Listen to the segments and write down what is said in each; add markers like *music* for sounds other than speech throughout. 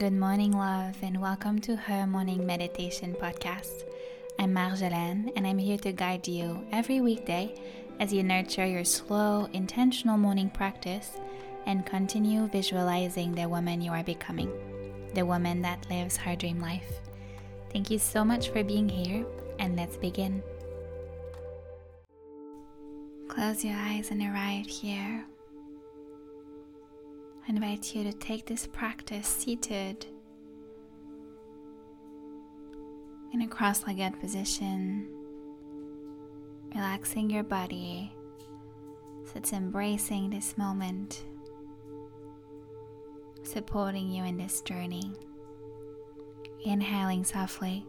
Good morning, love, and welcome to her morning meditation podcast. I'm Marjolaine, and I'm here to guide you every weekday as you nurture your slow, intentional morning practice and continue visualizing the woman you are becoming, the woman that lives her dream life. Thank you so much for being here, and let's begin. Close your eyes and arrive here. I invite you to take this practice seated in a cross legged position, relaxing your body so it's embracing this moment, supporting you in this journey. Inhaling softly,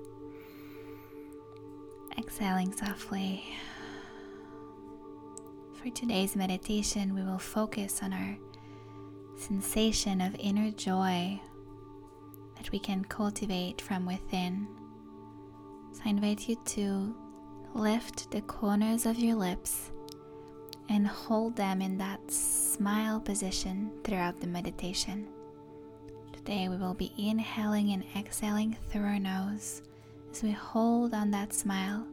exhaling softly. For today's meditation, we will focus on our sensation of inner joy that we can cultivate from within. So I invite you to lift the corners of your lips and hold them in that smile position throughout the meditation. Today we will be inhaling and exhaling through our nose as we hold on that smile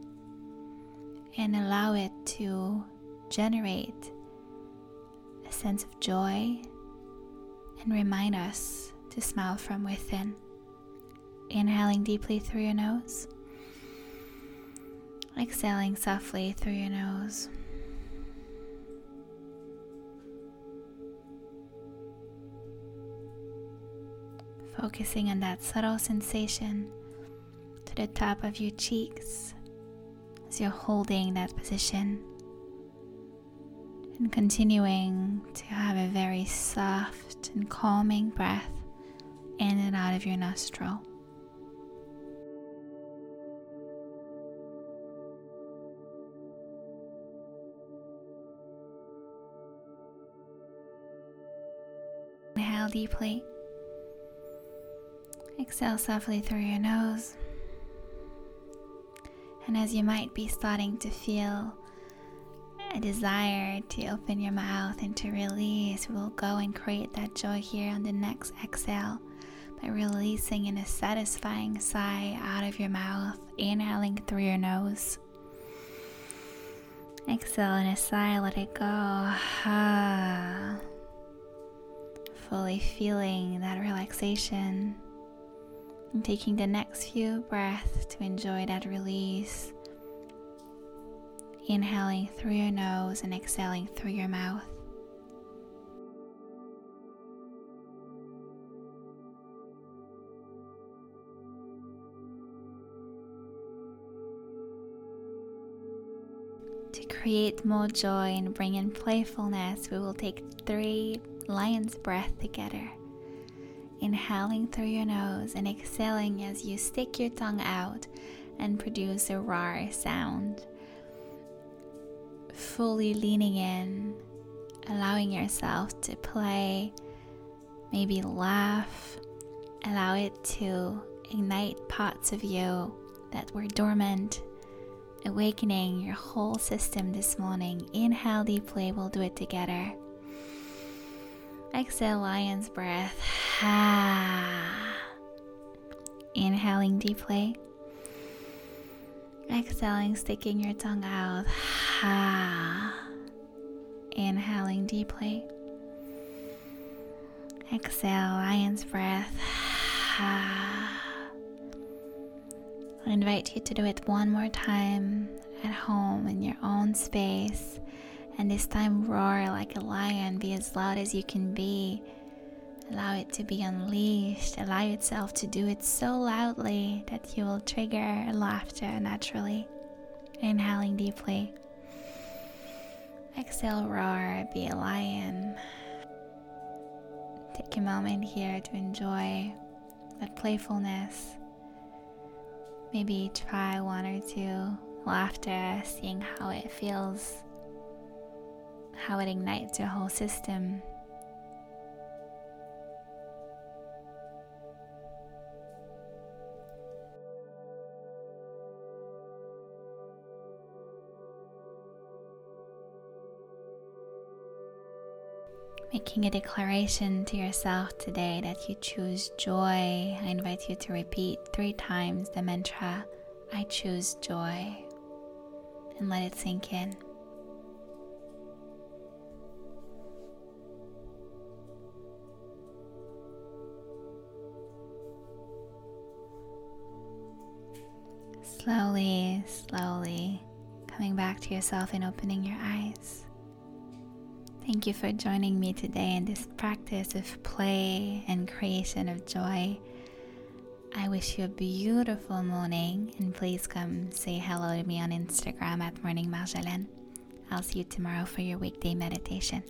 and allow it to generate a sense of joy and remind us to smile from within. Inhaling deeply through your nose, exhaling softly through your nose. Focusing on that subtle sensation to the top of your cheeks as you're holding that position and continuing to have a very soft and calming breath in and out of your nostril. Inhale deeply. Exhale softly through your nose. And as you might be starting to feel a desire to open your mouth and to release, we'll go and create that joy here on the next exhale by releasing in a satisfying sigh out of your mouth, inhaling through your nose. Exhale in a sigh, let it go. *sighs* Fully feeling that relaxation and taking the next few breaths to enjoy that release inhaling through your nose and exhaling through your mouth. To create more joy and bring in playfulness, we will take three lion's breath together. Inhaling through your nose and exhaling as you stick your tongue out and produce a roar sound fully leaning in, allowing yourself to play, maybe laugh, allow it to ignite parts of you that were dormant, awakening your whole system this morning. Inhale deeply, we'll do it together. Exhale, lion's breath. *sighs* Inhaling deeply. Exhaling, sticking your tongue out. *sighs* Ha. Inhaling deeply. Exhale, lion's breath. Ha. I invite you to do it one more time at home in your own space. And this time, roar like a lion, be as loud as you can be. Allow it to be unleashed. Allow yourself to do it so loudly that you will trigger laughter naturally. Inhaling deeply. Exhale, roar, be a lion. Take a moment here to enjoy that playfulness. Maybe try one or two laughter, seeing how it feels, how it ignites your whole system. Making a declaration to yourself today that you choose joy, I invite you to repeat three times the mantra, I choose joy, and let it sink in. Slowly, slowly coming back to yourself and opening your eyes. Thank you for joining me today in this practice of play and creation of joy. I wish you a beautiful morning and please come say hello to me on Instagram at Morning Marjolaine. I'll see you tomorrow for your weekday meditation.